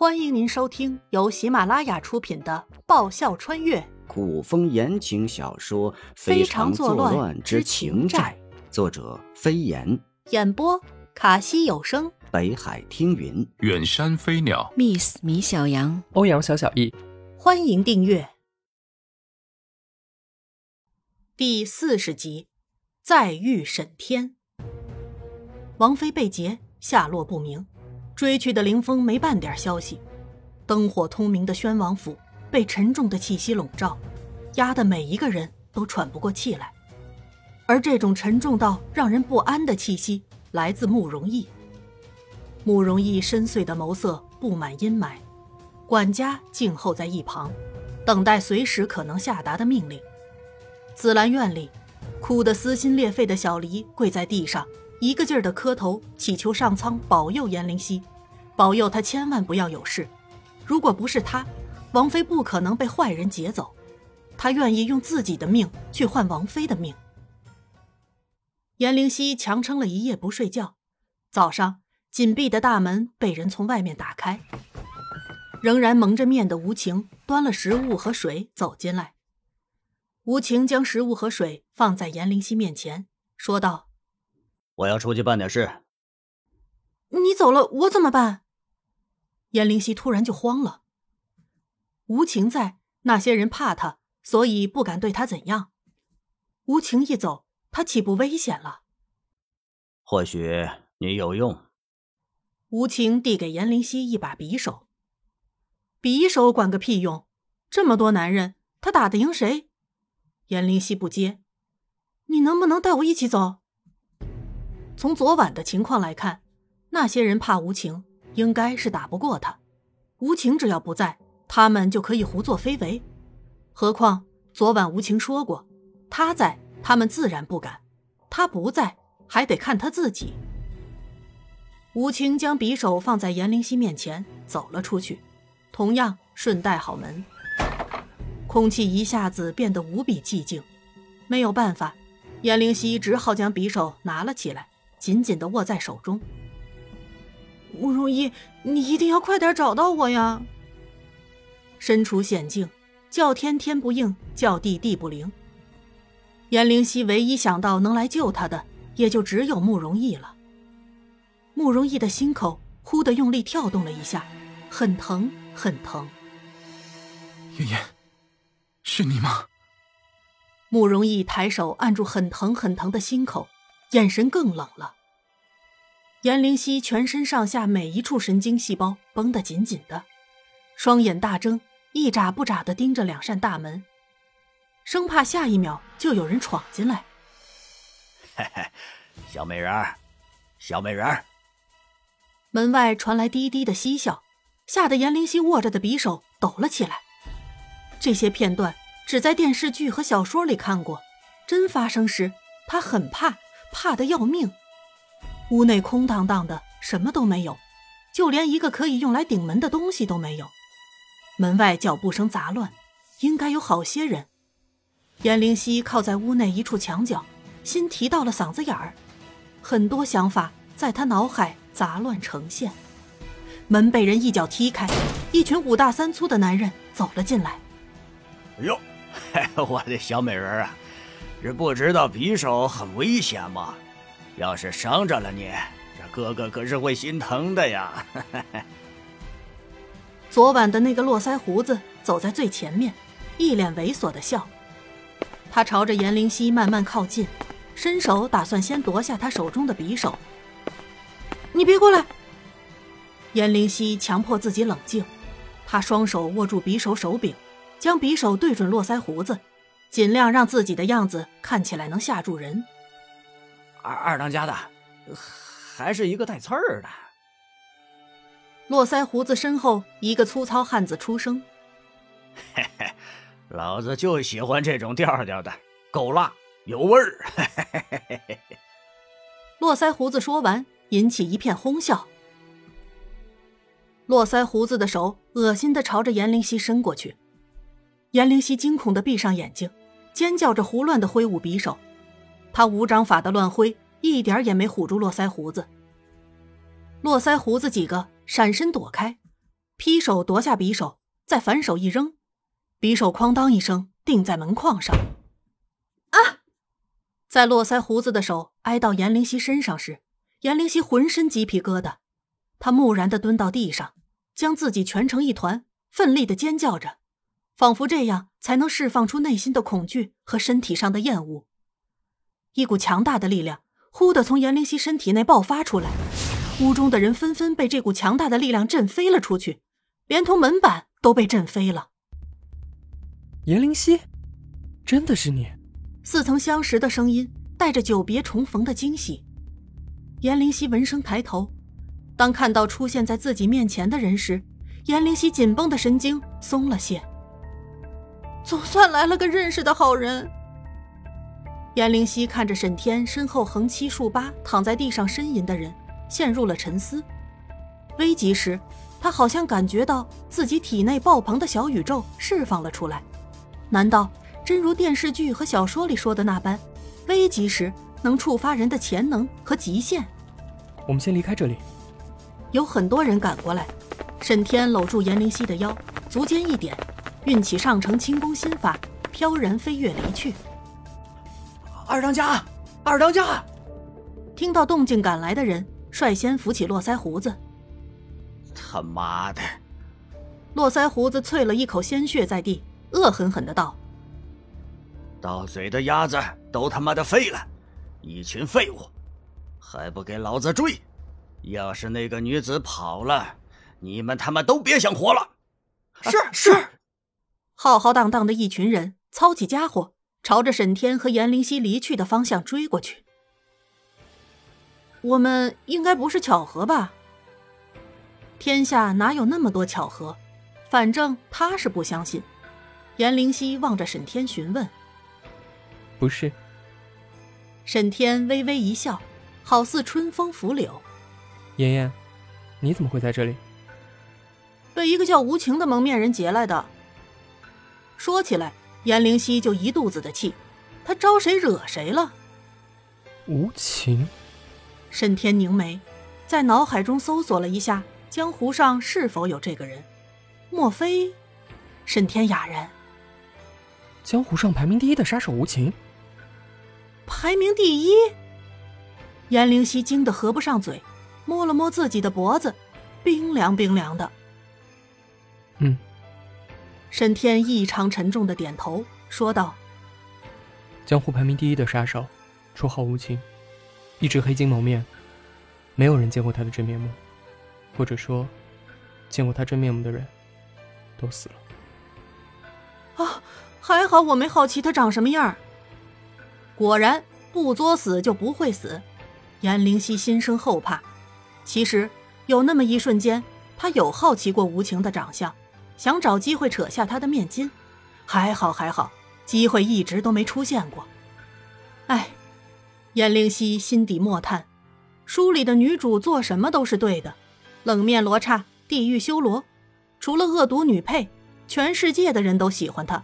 欢迎您收听由喜马拉雅出品的《爆笑穿越古风言情小说《非常作乱之情债》，作者飞檐，》，演播卡西有声，北海听云。远山飞鸟，Miss 米小羊，欧阳小小易，欢迎订阅。第四十集，再遇沈天。王妃被劫，下落不明，追去的凌风没半点消息。灯火通明的宣王府被沉重的气息笼罩，压得每一个人都喘不过气来。而这种沉重到让人不安的气息，来自慕容逸。慕容逸深邃的眸色布满阴霾，管家静候在一旁，等待随时可能下达的命令。紫兰院里，哭得撕心裂肺的小黎跪在地上，一个劲儿的磕头，祈求上苍保佑颜灵犀，保佑她千万不要有事。如果不是他，王妃不可能被坏人劫走。他愿意用自己的命去换王妃的命。颜灵犀强撑了一夜不睡觉，早上紧闭的大门被人从外面打开，仍然蒙着面的无情端了食物和水走进来。无情将食物和水放在颜灵犀面前，说道我要出去办点事。：“你走了，我怎么办？”颜灵犀突然就慌了。无情在，那些人怕他，所以不敢对他怎样。无情一走，他岂不危险了？或许你有用。无情递给颜灵犀一把匕首。匕首管个屁用！这么多男人，他打得赢谁？颜灵犀不接。你能不能带我一起走？从昨晚的情况来看，那些人怕无情，应该是打不过他。无情只要不在，他们就可以胡作非为。何况昨晚无情说过，他在，他们自然不敢；他不在，还得看他自己。吴情将匕首放在颜灵犀面前，走了出去，同样顺带好门。空气一下子变得无比寂静，没有办法，颜灵犀只好将匕首拿了起来，紧紧的握在手中。慕容逸，你一定要快点找到我呀！身处险境，叫天天不应，叫地地不灵。颜灵犀唯一想到能来救他的，也就只有慕容逸了。慕容逸的心口忽地用力跳动了一下，很疼，很疼。妍妍，是你吗？慕容逸抬手按住很疼很疼的心口，眼神更冷了。颜灵犀全身上下每一处神经细胞绷得紧紧的，双眼大睁，一眨不眨地盯着两扇大门，生怕下一秒就有人闯进来。嘿嘿，小美人儿，小美人儿，门外传来低低的嬉笑，吓得颜灵犀握着的匕首抖了起来。这些片段只在电视剧和小说里看过，真发生时，他很怕，怕得要命。屋内空荡荡的，什么都没有，就连一个可以用来顶门的东西都没有。门外脚步声杂乱，应该有好些人。颜灵犀靠在屋内一处墙角，心提到了嗓子眼儿，很多想法在他脑海杂乱呈现。门被人一脚踢开，一群五大三粗的男人走了进来。哎呦，我的小美人儿啊，是不知道匕首很危险吗？要是伤着了你，这哥哥可是会心疼的呀。昨晚的那个络腮胡子走在最前面，一脸猥琐的笑。他朝着颜灵犀慢慢靠近，伸手打算先夺下他手中的匕首。你别过来！颜灵犀强迫自己冷静，他双手握住匕首手柄，将匕首对准络腮胡子，尽量让自己的样子看起来能吓住人。二二当家的，还是一个带刺儿的。络腮胡子身后，一个粗糙汉子出声嘿嘿，老子就喜欢这种调调的，够辣有味儿。嘿嘿嘿嘿嘿嘿。络腮胡子说完，引起一片哄笑。络腮胡子的手恶心的朝着严灵犀伸过去，严灵犀惊恐的闭上眼睛，尖叫着胡乱的挥舞匕首。他无章法的乱挥，一点也没唬住络腮胡子。络腮胡子几个闪身躲开，劈手夺下匕首，再反手一扔，匕首哐当一声定在门框上。啊！在络腮胡子的手挨到严灵犀身上时，严灵犀浑身鸡皮疙瘩，他木然的蹲到地上，将自己蜷成一团，奋力的尖叫着，仿佛这样才能释放出内心的恐惧和身体上的厌恶。一股强大的力量忽地从严灵犀身体内爆发出来，屋中的人纷纷被这股强大的力量震飞了出去，连同门板都被震飞了。严灵犀，真的是你？似曾相识的声音带着久别重逢的惊喜。严灵犀闻声抬头，当看到出现在自己面前的人时，严灵犀紧绷的神经松了些。总算来了个认识的好人。颜灵犀看着沈天身后横七竖八躺在地上呻吟的人，陷入了沉思。危急时，他好像感觉到自己体内爆棚的小宇宙释放了出来。难道真如电视剧和小说里说的那般，危急时能触发人的潜能和极限？我们先离开这里。有很多人赶过来，沈天搂住颜灵犀的腰，足尖一点，运起上乘轻功心法，飘然飞跃离去。二当家，二当家！听到动静赶来的人率先扶起络腮胡子。他妈的！络腮胡子啐了一口鲜血在地，恶狠狠的道：“到嘴的鸭子都他妈的废了，一群废物！”还不给老子追！要是那个女子跑了，你们他妈都别想活了！是是，浩浩荡荡的一群人操起家伙，朝着沈天和严灵犀离去的方向追过去。我们应该不是巧合吧？天下哪有那么多巧合？反正他是不相信。严灵犀望着沈天询问：“不是？”沈天微微一笑。好似春风拂柳，妍妍，你怎么会在这里？被一个叫无情的蒙面人劫来的。说起来，严灵犀就一肚子的气，他招谁惹谁了？无情。沈天凝眉，在脑海中搜索了一下江湖上是否有这个人，莫非？沈天哑然。江湖上排名第一的杀手无情。排名第一。严灵犀惊得合不上嘴，摸了摸自己的脖子，冰凉冰凉的。嗯。沈天异常沉重的点头，说道：“江湖排名第一的杀手，绰号无情，一直黑金蒙面，没有人见过他的真面目，或者说，见过他真面目的人，都死了。啊，还好我没好奇他长什么样。果然，不作死就不会死。”严灵犀心生后怕，其实有那么一瞬间，他有好奇过无情的长相，想找机会扯下他的面巾。还好还好，机会一直都没出现过。哎，严灵犀心底默叹：书里的女主做什么都是对的，冷面罗刹、地狱修罗，除了恶毒女配，全世界的人都喜欢她，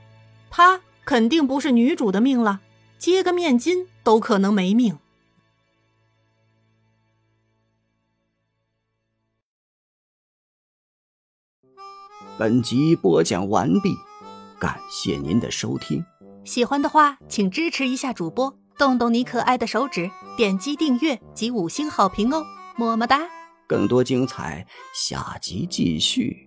她肯定不是女主的命了，接个面巾都可能没命。本集播讲完毕，感谢您的收听。喜欢的话，请支持一下主播，动动你可爱的手指，点击订阅及五星好评哦，么么哒！更多精彩，下集继续。